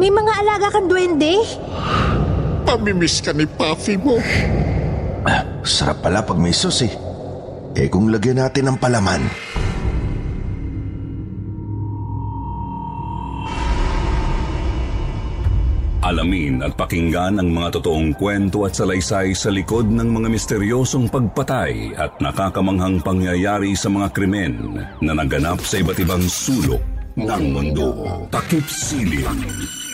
May mga alaga kang duwende? Pamimiss ka ni Puffy mo. Sarap pala pag may sauce eh. Eh kung lagyan natin ng palaman. Alamin at pakinggan ang mga totoong kwento at salaysay sa likod ng mga misteryosong pagpatay at nakakamanghang pangyayari sa mga krimen na naganap sa iba't ibang sulok ng mundo. Takip Siling.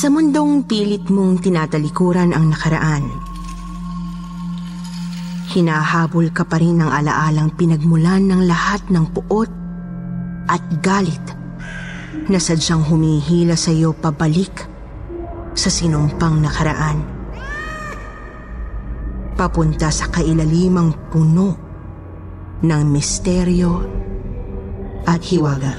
Sa mundong pilit mong tinatalikuran ang nakaraan, hinahabol ka pa rin ng alaalang pinagmulan ng lahat ng puot at galit na sadyang humihila sa iyo pabalik sa sinumpang nakaraan. Papunta sa kailalimang puno ng misteryo at hiwaga.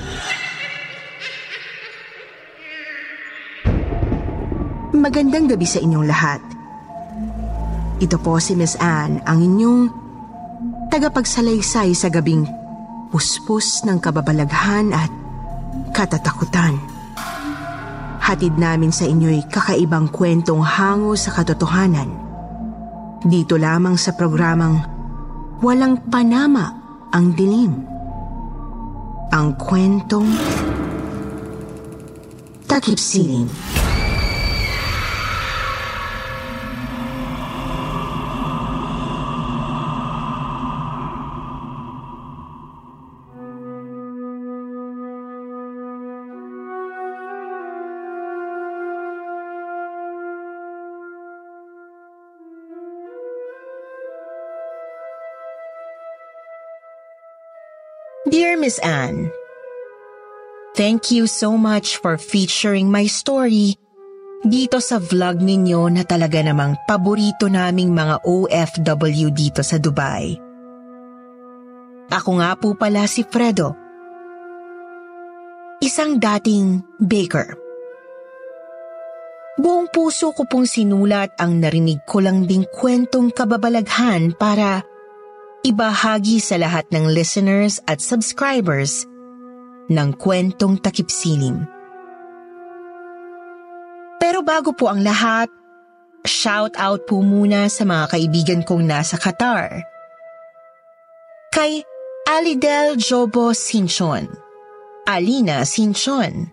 Magandang gabi sa inyong lahat. Ito po si Miss Anne, ang inyong tagapagsalaysay sa gabing puspos ng kababalaghan at katatakutan. Hatid namin sa inyo'y kakaibang kwentong hango sa katotohanan. Dito lamang sa programang Walang Panama ang Dilim. Ang kwentong Takip Siling. Dear Miss Anne, Thank you so much for featuring my story dito sa vlog ninyo na talaga namang paborito naming mga OFW dito sa Dubai. Ako nga po pala si Fredo. Isang dating baker. Buong puso ko pong sinulat ang narinig ko lang ding kwentong kababalaghan para ibahagi sa lahat ng listeners at subscribers ng kwentong takipsilim. Pero bago po ang lahat, shout out po muna sa mga kaibigan kong nasa Qatar. Kay Alidel Jobo Sinchon, Alina Sinchon,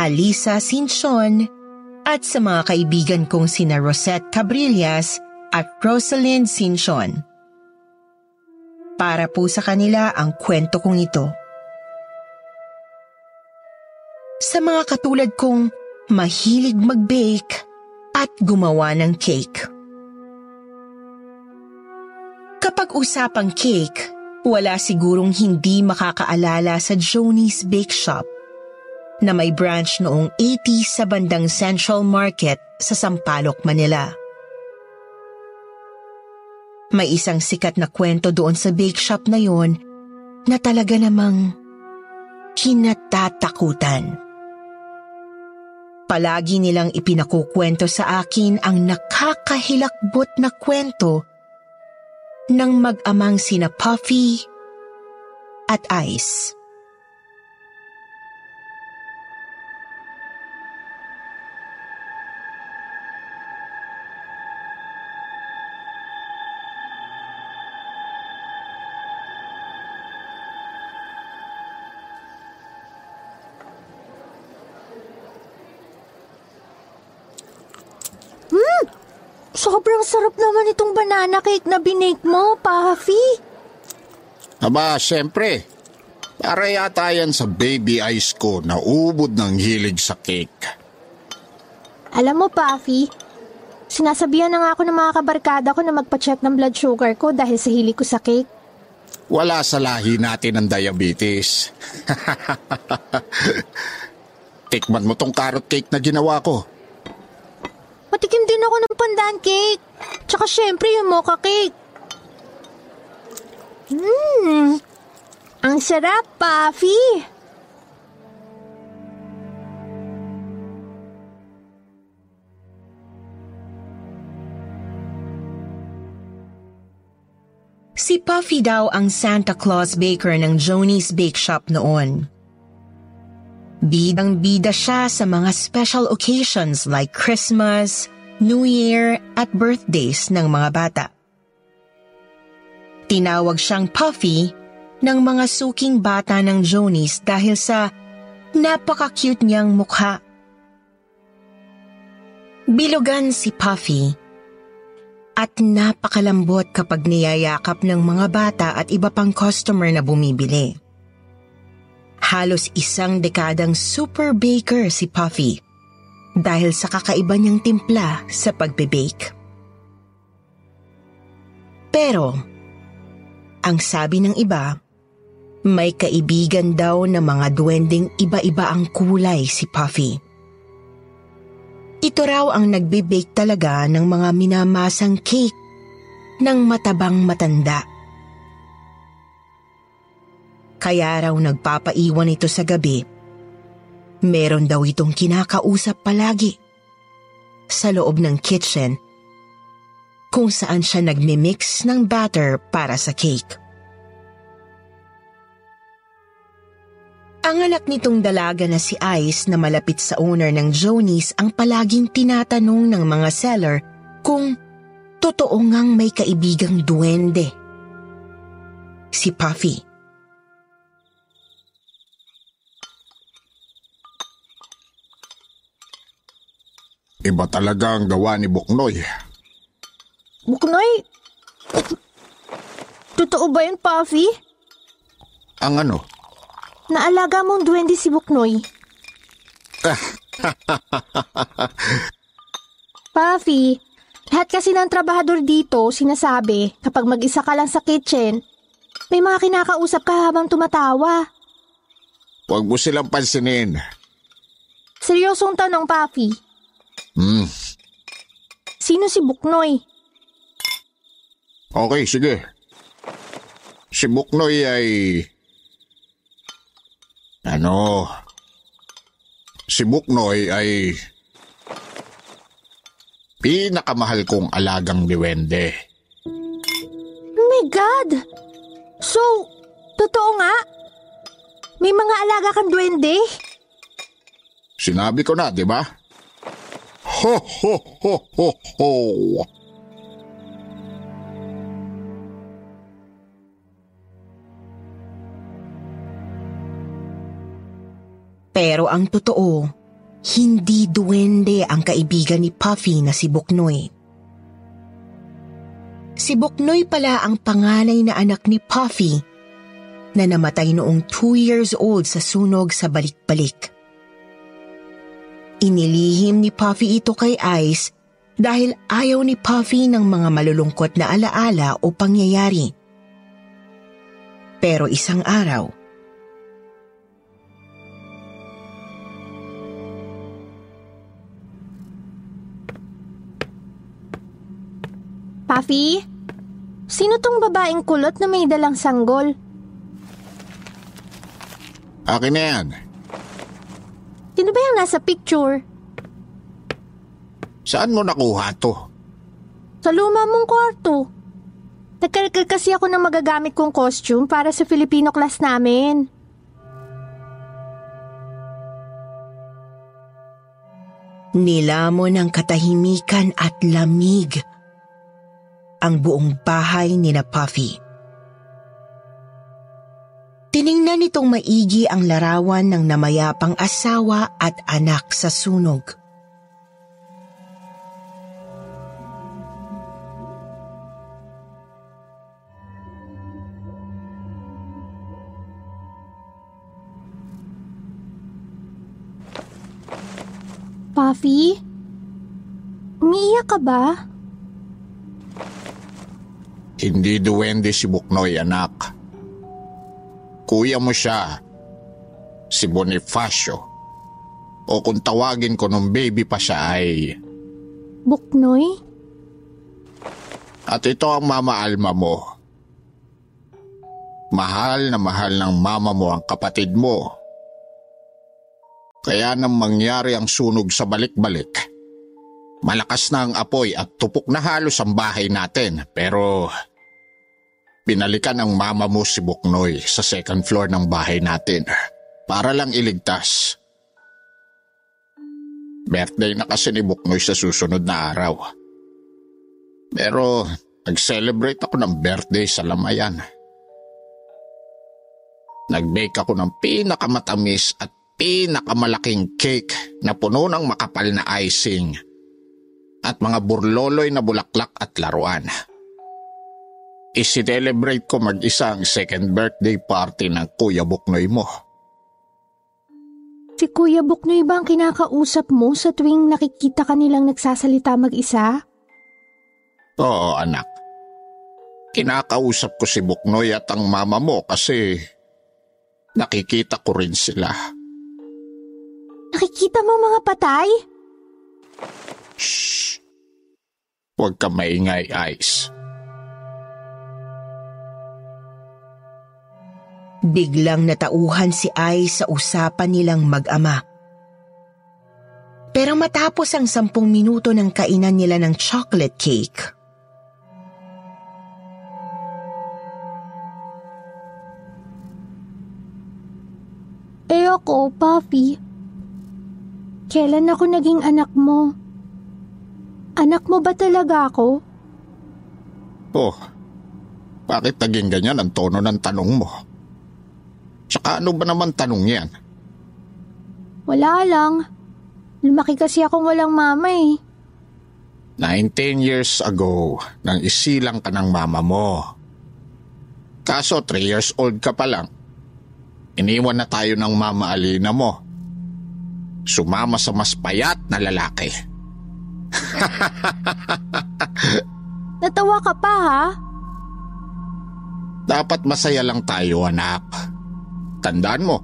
Alisa Sinchon, at sa mga kaibigan kong sina Rosette Cabrillas at Rosalind Sinchon. Para po sa kanila ang kwento kong ito. Sa mga katulad kong mahilig mag-bake at gumawa ng cake. Kapag usapang cake, wala sigurong hindi makakaalala sa Joni's Bake Shop na may branch noong 80 sa bandang Central Market sa Sampaloc, Manila. May isang sikat na kwento doon sa bake shop na yon na talaga namang kinatatakutan. Palagi nilang ipinakukwento sa akin ang nakakahilakbot na kwento ng mag-amang sina Puffy at Ice. Banana cake na binake mo, Puffy. Aba, syempre. Para yata yan sa baby eyes ko na ubod ng hilig sa cake. Alam mo, Puffy, sinasabihan na nga ako ng mga kabarkada ko na magpa-check ng blood sugar ko dahil sa hilig ko sa cake. Wala sa lahi natin ang diabetes. Tikman mo tong carrot cake na ginawa ko. Patikim din ako ng pandan cake. Tsaka syempre yung mocha cake. Mmm, ang sarap, Puffy. Si Puffy daw ang Santa Claus baker ng Joni's Bake Shop noon. Bidang-bida siya sa mga special occasions like Christmas, New Year at birthdays ng mga bata. Tinawag siyang Puffy ng mga suking bata ng Joni's dahil sa napaka-cute niyang mukha. Bilugan si Puffy at napakalambot kapag niyayakap ng mga bata at iba pang customer na bumibili. Halos isang dekadang super baker si Puffy dahil sa kakaiba niyang timpla sa pagbe-bake. Pero, ang sabi ng iba, may kaibigan daw na mga duwending iba-iba ang kulay si Puffy. Ito raw ang nagbe-bake talaga ng mga minamasang cake ng matabang matanda. Kaya raw nagpapaiwan ito sa gabi. Meron daw itong kinakausap palagi sa loob ng kitchen kung saan siya nagmimix ng batter para sa cake. Ang anak nitong dalaga na si Ice na malapit sa owner ng Joni's ang palaging tinatanong ng mga seller kung totoo ngang may kaibigang duwende. Si Puffy. Iba talaga ang gawa ni Buknoy. Buknoy? Totoo ba yun, Puffy? Ang ano? Naalaga mong duwende si Buknoy. Puffy, lahat kasi ng trabahador dito sinasabi kapag mag-isa ka lang sa kitchen, may mga kinakausap ka habang tumatawa. Huwag mo silang pansinin. Seryosong tanong, Puffy. Hmm, Sino si Buknoy? okay, sige. Si Buknoy ay... Ano? Si Buknoy ay... Pinakamahal kong alagang diwende. Oh my God! So, totoo nga? May mga alaga kang duwende? Sinabi ko na, di ba? Ho, ho, ho, ho, ho. Pero ang totoo, hindi duwende ang kaibigan ni Puffy na si Buknoy. Si Buknoy pala ang panganay na anak ni Puffy na namatay noong 2 years old sa sunog sa balik-balik. Inilihim ni Puffy ito kay Ice dahil ayaw ni Puffy ng mga malulungkot na alaala o pangyayari. Pero isang araw, Puffy? Sino tong babaeng kulot na may dalang sanggol? Akin na yan. Sino ba yung nasa picture? Saan mo nakuha to? Sa luma mong kwarto. Nagkalkal kasi ako ng magagamit kong costume para sa Filipino class namin. Nilamon ng katahimikan at lamig ang buong bahay ni na Puffy. Tiningnan nitong maigi ang larawan ng namayapang asawa at anak sa sunog. Puffy? Umiiyak ka ba? Hindi duwende si Buknoy, anak. Kuya mo siya. Si Bonifacio. O kung tawagin ko nung baby pa siya ay... Buknoy? At ito ang mama Alma mo. Mahal na mahal ng mama mo ang kapatid mo. Kaya nang mangyari ang sunog sa balik-balik, malakas na ang apoy at tupok na halos ang bahay natin pero pinalikan ang mama mo si Buknoy sa second floor ng bahay natin para lang iligtas. Birthday na kasi ni Buknoy sa susunod na araw. Pero nag-celebrate ako ng birthday sa Lamayan. Nag-bake ako ng pinakamatamis at pinakamalaking cake na puno ng makapal na icing at mga burloloy na bulaklak at laruan. Isi-celebrate ko mag-isa ang second birthday party ng Kuya Buknoy mo. Si Kuya Buknoy ba ang kinakausap mo sa tuwing nakikita ka nilang nagsasalita mag-isa? Oo, anak. Kinakausap ko si Buknoy at ang mama mo kasi nakikita ko rin sila. Nakikita mo mga patay? Shh! Huwag ka maingay, Ice. Biglang natauhan si Ai sa usapan nilang mag-ama. Pero matapos ang sampung minuto ng kainan nila ng chocolate cake, Eh ako, Puffy. Kailan ako naging anak mo? Anak mo ba talaga ako? Oh, bakit naging ganyan ang tono ng tanong mo? Ano ba naman tanong yan? Wala lang. Lumaki kasi akong walang mama eh. 19 years ago, nang isilang ka ng mama mo. Kaso 3 years old ka pa lang. Iniwan na tayo ng mama Alina mo. Sumama sa mas payat na lalaki. Natawa ka pa ha? Dapat masaya lang tayo anak. Tandaan mo,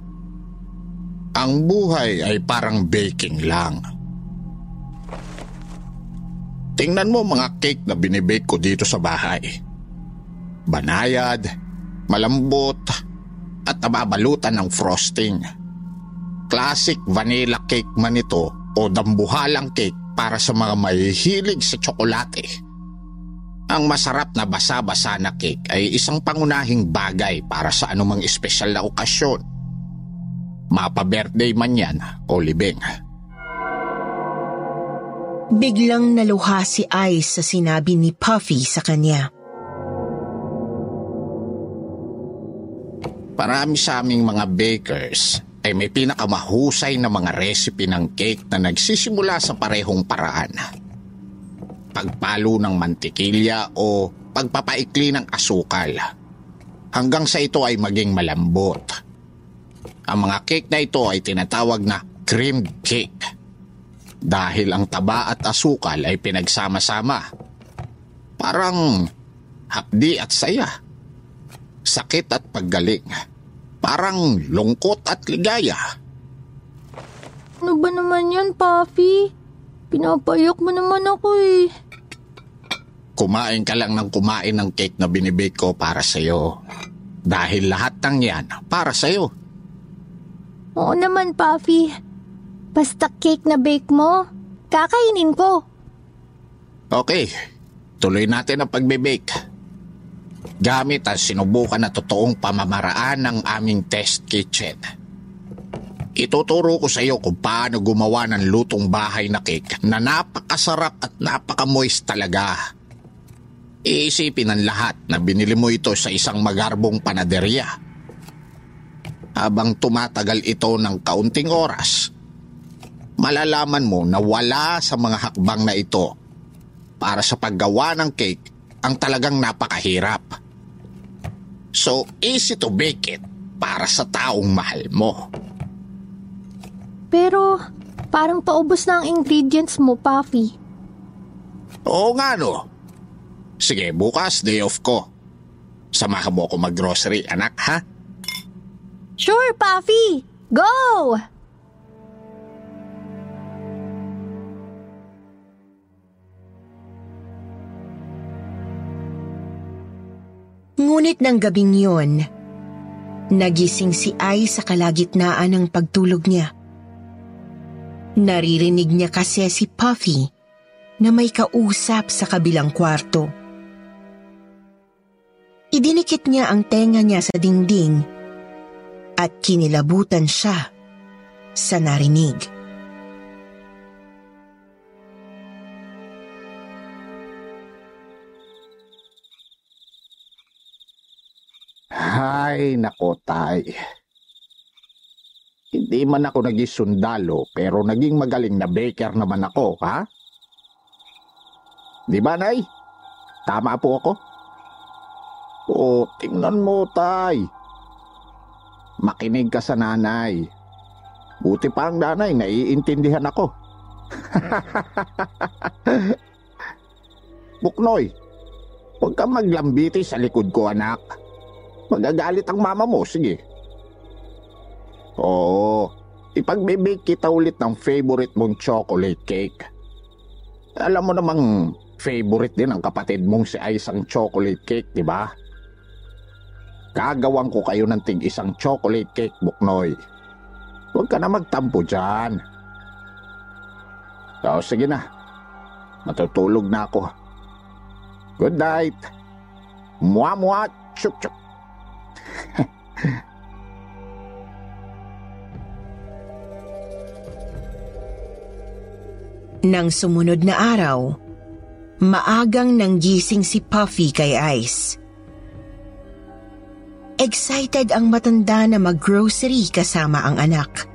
ang buhay ay parang baking lang. Tingnan mo mga cake na binibake ko dito sa bahay. Banayad, malambot, at nababalutan ng frosting. Classic vanilla cake man ito o dambuhalang cake para sa mga mahihilig sa tsokolate. Ang masarap na basa-basa na cake ay isang pangunahing bagay para sa anumang espesyal na okasyon. Mapa-birthday man yan o libing. biglang naluha si Ice sa sinabi ni Puffy sa kanya. Parami sa aming mga bakers ay may pinakamahusay na mga recipe ng cake na nagsisimula sa parehong paraan. Pagpalo ng mantikilya o pagpapaikli ng asukal. Hanggang sa ito ay maging malambot. Ang mga cake na ito ay tinatawag na creamed cake. Dahil ang taba at asukal ay pinagsama-sama. Parang hapdi at saya. Sakit at paggaling. Parang lungkot at ligaya. Ano ba naman yan, Puffy? Pinapayak mo naman ako eh. Kumain ka lang ng kumain ng cake na binibake ko para sa'yo. Dahil lahat ng yan para sa'yo. Oo naman, Puffy. Basta cake na bake mo, kakainin ko. Okay, tuloy natin ang pagbibake. Gamit ang sinubukan na totoong pamamaraan ng aming test kitchen. Ituturo ko sa iyo kung paano gumawa ng lutong bahay na cake na napakasarap at napakamoist talaga. Iisipin ng lahat na binili mo ito sa isang magarbong panaderya. Habang tumatagal ito ng kaunting oras, malalaman mo na wala sa mga hakbang na ito para sa paggawa ng cake ang talagang napakahirap. So easy to bake it para sa taong mahal mo. Pero, Parang paubos na ang ingredients mo, Puffy. Oo nga no. Sige, bukas day off ko. Samahan mo ako mag-grocery, anak, ha? Sure, Puffy! Go! Ngunit ng gabing yun, nagising si Ai sa kalagitnaan ng pagtulog niya. Naririnig niya kasi si Puffy na may kausap sa kabilang kwarto. Idinikit niya ang tenga niya sa dingding at kinilabutan siya sa narinig. Hay, nako tay. Hindi man ako naging sundalo, pero naging magaling na baker naman ako, ha? Di ba, Nay? Tama po ako? Oo, tingnan mo, tay. Makinig ka sa nanay. Buti pa ang nanay, naiintindihan ako. Buknoy, huwag kang maglambiti sa likod ko, anak. Magagalit ang mama mo, sige. Oo, ipagbe-bake kita ulit ng favorite mong chocolate cake. Alam mo namang favorite din ang kapatid mong si Ice ang chocolate cake, di ba? Gagawan ko kayo ng tig isang chocolate cake, Buknoy. Huwag ka na magtampo dyan. O, sige na. Matutulog na ako. Good night. Mua mua, chuk chuk. Nang sumunod na araw, maagang nanggising si Puffy kay Ice. Excited ang matanda na maggrocery kasama ang anak.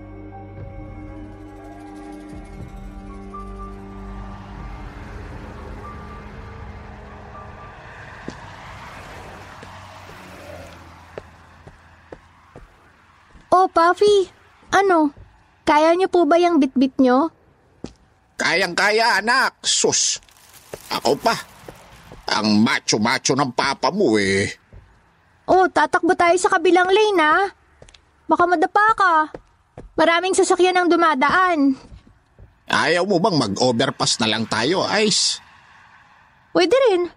Oh, Puffy! Ano? Kaya niyo po ba yung bitbit niyo? Kayang-kaya, anak. Sus. Ako pa. Ang macho-macho ng papa mo eh. Oh, tatakbo tayo sa kabilang lane, ha? Baka madapa ka. Maraming sasakyan ang dumadaan. Ayaw mo bang mag-overpass na lang tayo, Ice? Pwede rin.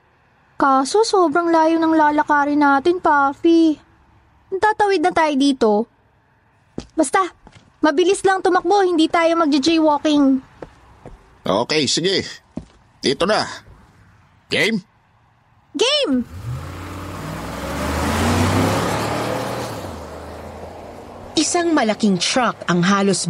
Kaso sobrang layo ng lalakarin natin, Puffy. Tatawid na tayo dito. Basta, mabilis lang tumakbo, hindi tayo mag-jaywalking. Okay, sige. Dito na. Game? Game! Isang malaking truck ang halos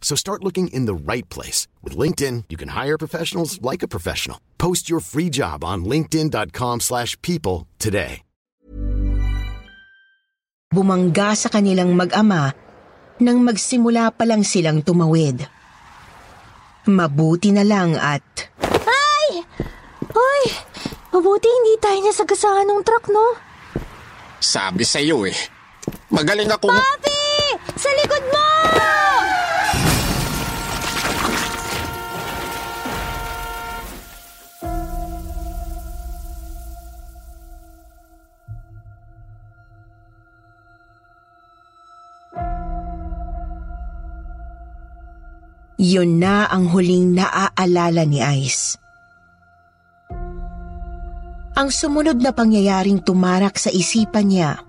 So start looking in the right place. With LinkedIn, you can hire professionals like a professional. Post your free job on linkedin.com slash people today. bumangga sa kanilang mag-ama nang magsimula pa lang silang tumawid. Mabuti na lang at Ay! Hoy! Mabuti hindi tayo nasagasahan ng truck, no? Sabi sa iyo eh. Magaling ako... Papi! Yun na ang huling naaalala ni Ice. Ang sumunod na pangyayaring tumarak sa isipan niya.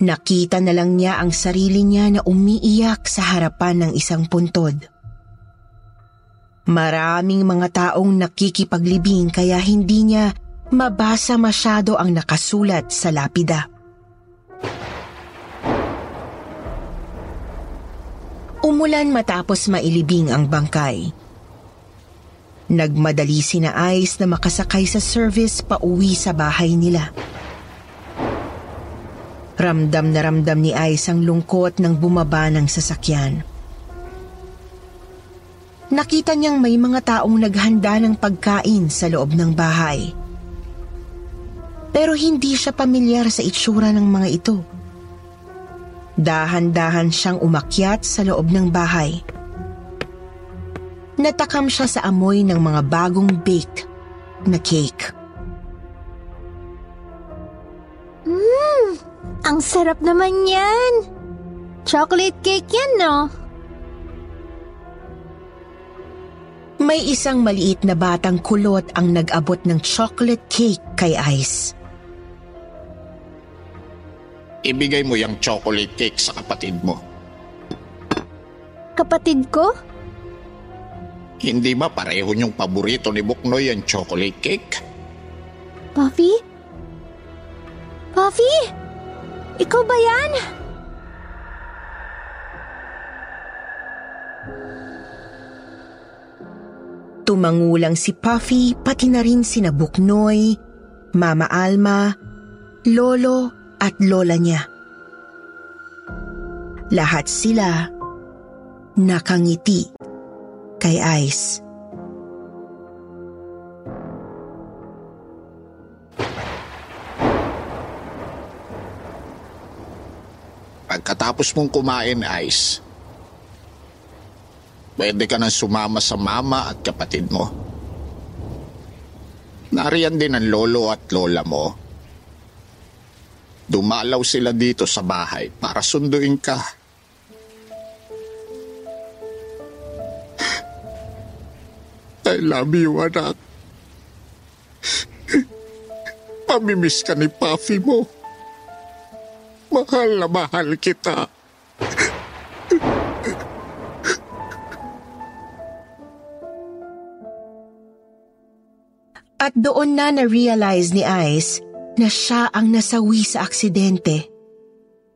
Nakita na lang niya ang sarili niya na umiiyak sa harapan ng isang puntod. Maraming mga taong nakikipaglibing kaya hindi niya mabasa masyado ang nakasulat sa lapida. Umulan matapos mailibing ang bangkay. Nagmadali si na Ice na makasakay sa service pa uwi sa bahay nila. Ramdam na ramdam ni Ice ang lungkot ng bumaba ng sasakyan. Nakita niyang may mga taong naghanda ng pagkain sa loob ng bahay. Pero hindi siya pamilyar sa itsura ng mga ito. Dahan-dahan siyang umakyat sa loob ng bahay. Natakam siya sa amoy ng mga bagong baked na cake. Mmm, ang sarap naman yan. Chocolate cake yan, no? May isang maliit na batang kulot ang nag-abot ng chocolate cake kay Ice. Ibigay mo yung chocolate cake sa kapatid mo. Kapatid ko? Hindi ba pareho niyong paborito ni Buknoy ang chocolate cake? Puffy? Puffy? Ikaw ba yan? Tumangulang si Puffy pati na rin sina Buknoy, Mama Alma, Lolo at Lola niya. Lahat sila nakangiti kay Ice. Pagkatapos mong kumain, Ice, pwede ka nang sumama sa mama at kapatid mo. Nariyan din ang lolo at lola mo. Dumalaw sila dito sa bahay para sunduin ka. I love you, anak. Pamimiss ka ni Puffy mo. Mahal na mahal kita. At doon na na-realize ni Ice na siya ang nasawi sa aksidente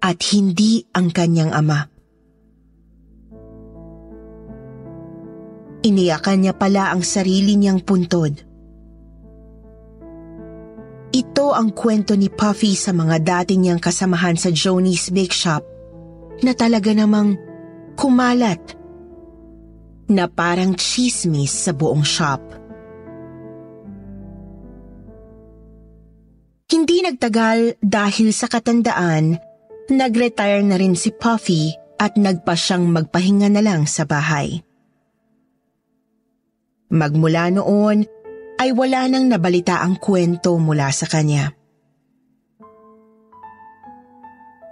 at hindi ang kanyang ama. Iniyakan niya pala ang sarili niyang puntod. Ito ang kwento ni Puffy sa mga dati niyang kasamahan sa Joni's Bake Shop na talaga namang kumalat na parang chismis sa buong shop. Hindi nagtagal dahil sa katandaan, nag-retire na rin si Puffy at nagpa siyang magpahinga na lang sa bahay. Magmula noon ay wala nang nabalita ang kwento mula sa kanya.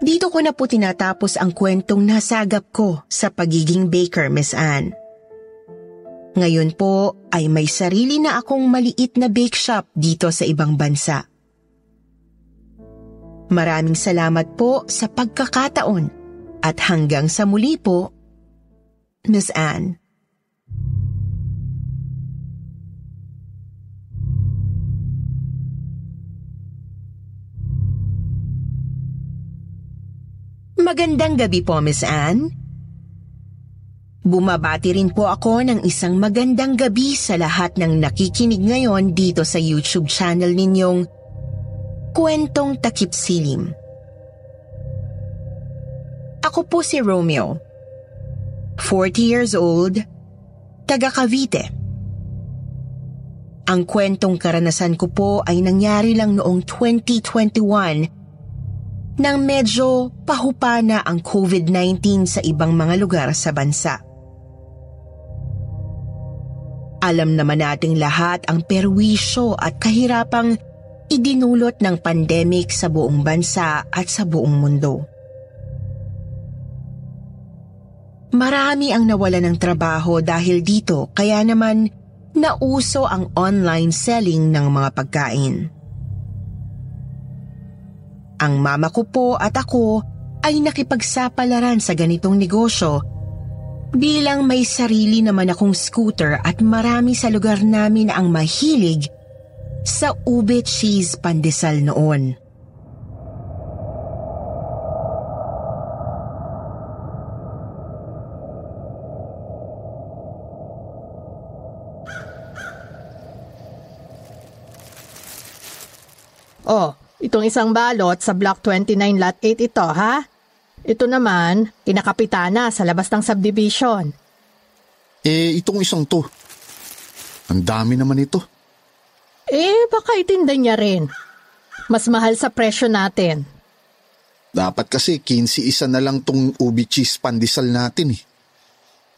Dito ko na po tinatapos ang kwentong nasagap ko sa pagiging baker, Miss Anne. Ngayon po ay may sarili na akong maliit na bake shop dito sa ibang bansa. Maraming salamat po sa pagkakataon at hanggang sa muli po, Miss Anne. Magandang gabi po, Miss Anne. Bumabati rin po ako ng isang magandang gabi sa lahat ng nakikinig ngayon dito sa YouTube channel ninyong Kwentong Takip Silim. Ako po si Romeo. 40 years old, taga Cavite. Ang kwentong karanasan ko po ay nangyari lang noong 2021 nang medyo pahupa na ang COVID-19 sa ibang mga lugar sa bansa. Alam naman nating lahat ang perwisyo at kahirapang idinulot ng pandemic sa buong bansa at sa buong mundo. Marami ang nawala ng trabaho dahil dito kaya naman nauso ang online selling ng mga pagkain. Ang mama ko po at ako ay nakipagsapalaran sa ganitong negosyo bilang may sarili naman akong scooter at marami sa lugar namin ang mahilig sa ube cheese pandesal noon. Oh, itong isang balot sa Block 29 Lot 8 ito, ha? Ito naman, kinakapitana sa labas ng subdivision. Eh, itong isang to. Ang dami naman ito. Eh, baka itinda niya rin. Mas mahal sa presyo natin. Dapat kasi 15 isa na lang tong ubi cheese pandesal natin eh.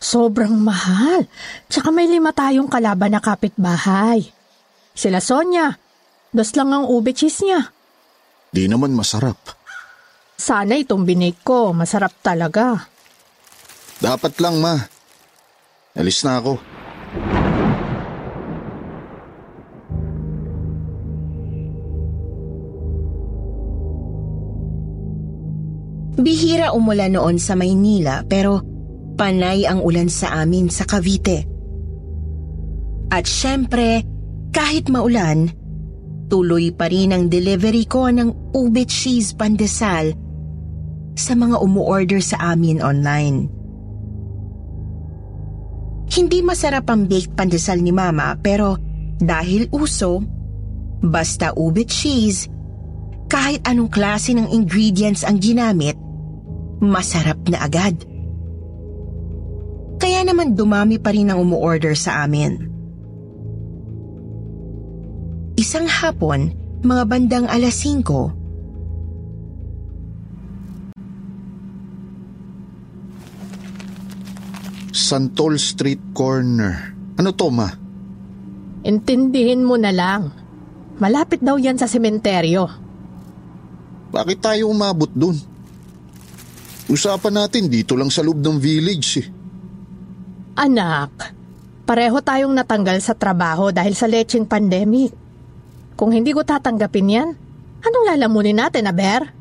Sobrang mahal. Tsaka may lima tayong kalaban na kapitbahay. Sila Sonia, dos lang ang ube cheese niya. Di naman masarap. Sana itong binig ko, masarap talaga. Dapat lang ma. Alis na ako. Bihira umulan noon sa Maynila pero panay ang ulan sa amin sa Cavite. At syempre, kahit maulan, tuloy pa rin ang delivery ko ng ube cheese pandesal sa mga umuorder sa amin online. Hindi masarap ang baked pandesal ni mama pero dahil uso, basta ube cheese, kahit anong klase ng ingredients ang ginamit, masarap na agad. Kaya naman dumami pa rin ang umuorder sa amin. Isang hapon, mga bandang alas 5, Santol Street Corner. Ano to ma? Intindihin mo na lang. Malapit daw yan sa sementeryo. Bakit tayo umabot dun? Usapan natin dito lang sa loob ng village eh. Anak, pareho tayong natanggal sa trabaho dahil sa lecheng pandemic. Kung hindi ko tatanggapin yan, anong lalamunin natin, Aber?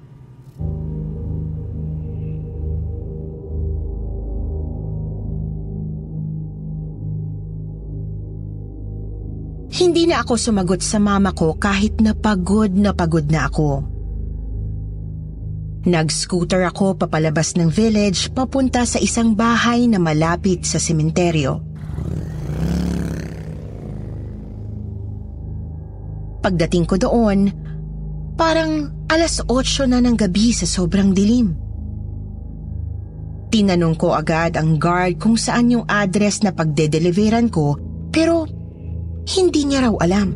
Hindi na ako sumagot sa mama ko kahit na pagod na pagod na ako. Nag-scooter ako papalabas ng village papunta sa isang bahay na malapit sa sementeryo. Pagdating ko doon, parang alas 8 na ng gabi sa sobrang dilim. Tinanong ko agad ang guard kung saan yung address na pagde-deliveran ko pero hindi niya raw alam.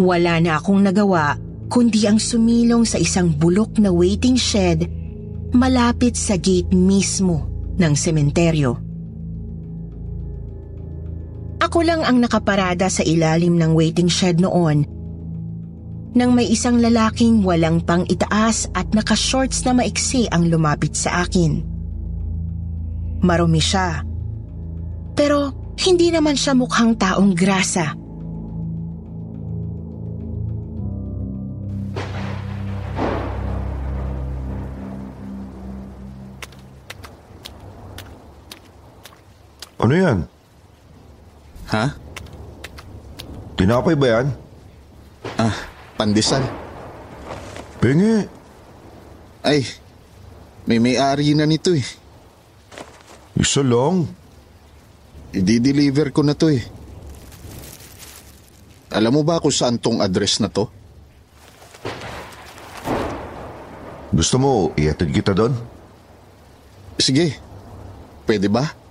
Wala na akong nagawa kundi ang sumilong sa isang bulok na waiting shed malapit sa gate mismo ng sementeryo. Ako lang ang nakaparada sa ilalim ng waiting shed noon nang may isang lalaking walang pang itaas at naka-shorts na maiksi ang lumapit sa akin. Marumi siya. Pero hindi naman siya mukhang taong grasa. Ano yan? Ha? Tinapay ba yan? Ah, pandesal. Pingi. Ay, may may-ari na nito eh. Isa lang. I-deliver ko na to eh. Alam mo ba kung saan tong address na to? Gusto mo iatid kita doon? Sige, pwede ba?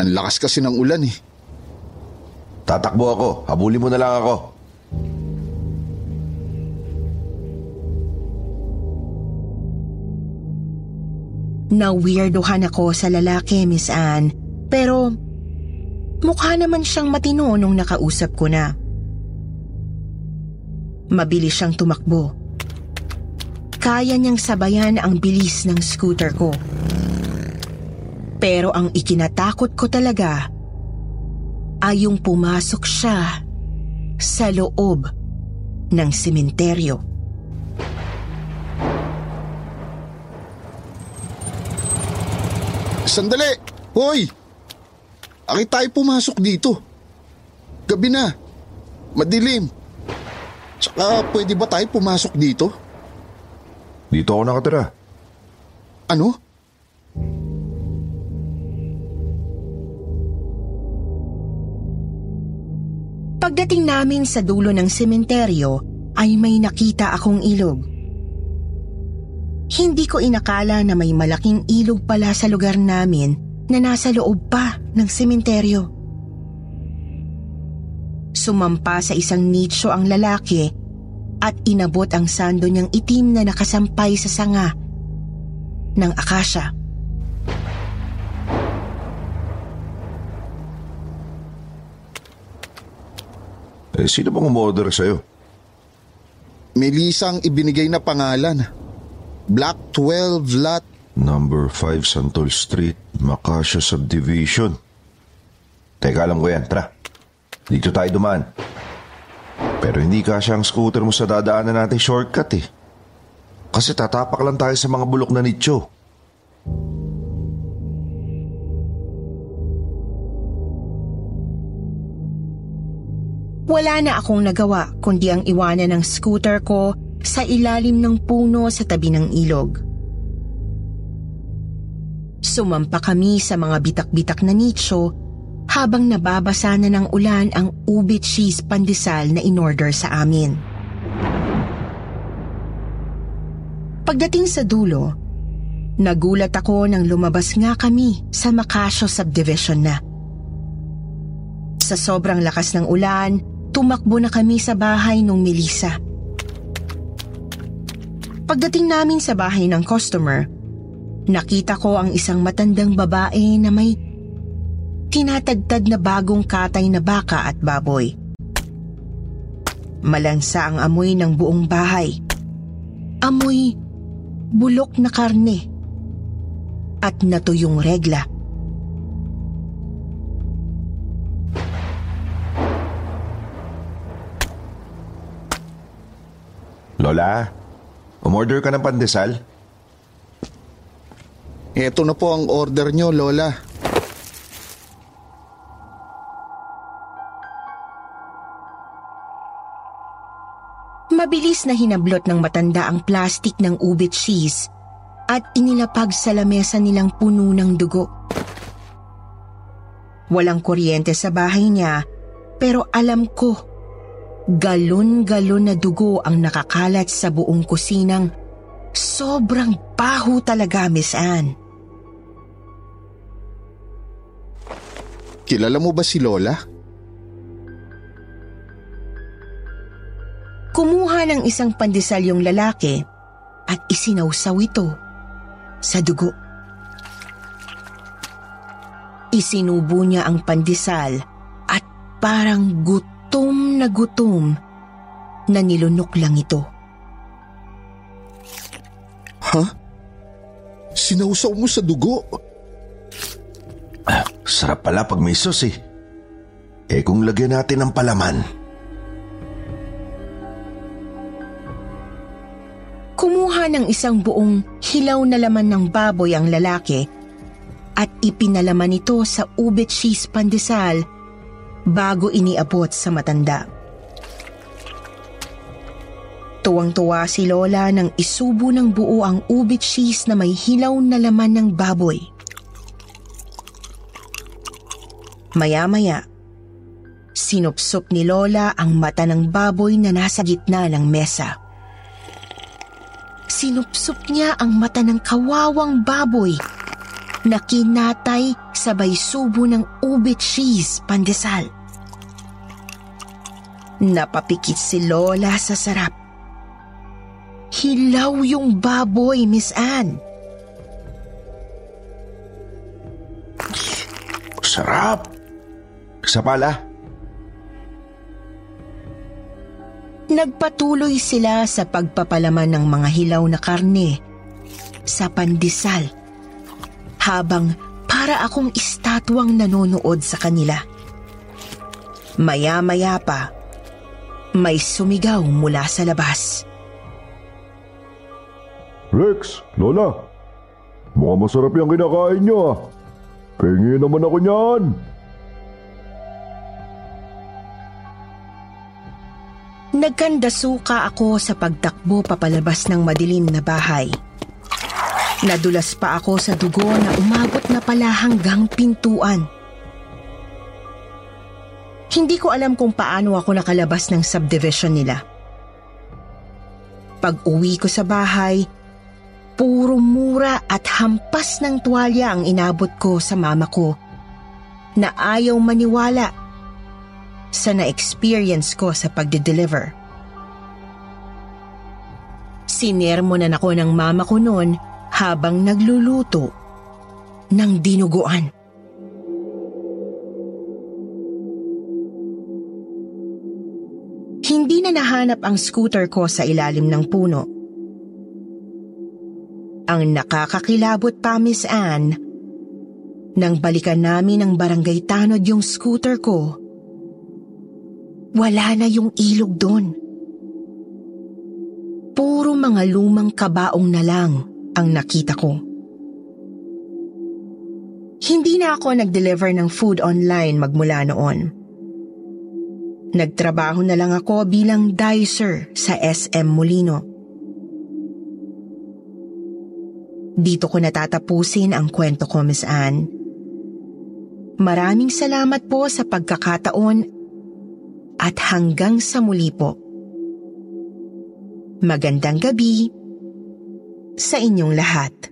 Ang lakas kasi ng ulan eh. Tatakbo ako. Habulin mo na lang ako. Na-weirdohan ako sa lalaki, Miss Anne. Pero mukha naman siyang matino nung nakausap ko na. Mabilis siyang tumakbo. Kaya niyang sabayan ang bilis ng scooter ko. Pero ang ikinatakot ko talaga ay yung pumasok siya sa loob ng sementeryo. Sandali! Hoy! Akit tayo pumasok dito. Gabi na. Madilim. Tsaka pwede ba tayo pumasok dito? Dito ako nakatira. Ano? Pagdating namin sa dulo ng sementeryo ay may nakita akong ilog. Hindi ko inakala na may malaking ilog pala sa lugar namin na nasa loob pa ng sementeryo. Sumampa sa isang nicho ang lalaki at inabot ang sando niyang itim na nakasampay sa sanga ng akasya. Eh, sino bang umorder sa'yo? Melissa ang ibinigay na pangalan. Black 12 Lot. Number 5 Santol Street, Macasio Subdivision. Teka, alam ko yan. Tara. Dito tayo dumaan. Pero hindi kasya ang scooter mo sa dadaanan natin shortcut eh. Kasi tatapak lang tayo sa mga bulok na nicho. Wala na akong nagawa kundi ang iwanan ng scooter ko sa ilalim ng puno sa tabi ng ilog. Sumampa kami sa mga bitak-bitak na nicho habang nababasa na ng ulan ang ube cheese pandesal na inorder sa amin. Pagdating sa dulo, nagulat ako nang lumabas nga kami sa Macasio Subdivision na. Sa sobrang lakas ng ulan, tumakbo na kami sa bahay ng Melissa. Pagdating namin sa bahay ng customer, nakita ko ang isang matandang babae na may tinatagtad na bagong katay na baka at baboy. Malansa ang amoy ng buong bahay. Amoy bulok na karne at natuyong regla. Lola, umorder ka ng pandesal? Ito na po ang order nyo, Lola. Mabilis na hinablot ng matanda ang plastik ng ube cheese at inilapag sa lamesa nilang puno ng dugo. Walang kuryente sa bahay niya pero alam ko galon-galon na dugo ang nakakalat sa buong kusinang sobrang baho talaga, Miss Anne. Kilala mo ba si Lola? Kumuha ng isang pandesal yung lalaki at isinawsaw ito sa dugo. Isinubo niya ang pandesal at parang gutom na gutom na nilunok lang ito. Ha? Sinausaw mo sa dugo? Ah, sarap pala pag may sauce eh. Eh kung lagyan natin ng palaman. Kumuha ng isang buong hilaw na laman ng baboy ang lalaki at ipinalaman ito sa ube cheese pandesal bago iniabot sa matanda. Tuwang-tuwa si Lola nang isubo ng buo ang ube cheese na may hilaw na laman ng baboy. Maya-maya, sinupsop ni Lola ang mata ng baboy na nasa gitna ng mesa. Sinupsop niya ang mata ng kawawang baboy na kinatay sabay subo ng ube cheese pandesal. Napapikit si Lola sa sarap. Hilaw yung baboy, Miss Anne. Sarap! Isa pala. Nagpatuloy sila sa pagpapalaman ng mga hilaw na karne sa pandesal habang para akong estatwang nanonood sa kanila. Maya-maya pa, may sumigaw mula sa labas. Rex, Lola, mukhang masarap yung kinakain niyo ah. Pengi naman ako niyan. Nagkandasuka ako sa pagtakbo papalabas ng madilim na bahay. Nadulas pa ako sa dugo na umabot na pala hanggang pintuan. Hindi ko alam kung paano ako nakalabas ng subdivision nila. Pag uwi ko sa bahay, puro mura at hampas ng tuwalya ang inabot ko sa mama ko na ayaw maniwala sa na-experience ko sa pagde-deliver. Sinermonan ako ng mama ko noon habang nagluluto ng dinuguan. Hindi na nahanap ang scooter ko sa ilalim ng puno. Ang nakakakilabot pa, Miss Anne, nang balikan namin ng barangay tanod yung scooter ko, wala na yung ilog doon. Puro mga lumang kabaong na lang ang nakita ko. Hindi na ako nag-deliver ng food online magmula noon. Nagtrabaho na lang ako bilang dicer sa SM Molino. Dito ko natatapusin ang kwento ko, Miss Anne. Maraming salamat po sa pagkakataon at hanggang sa muli po. Magandang gabi sa inyong lahat.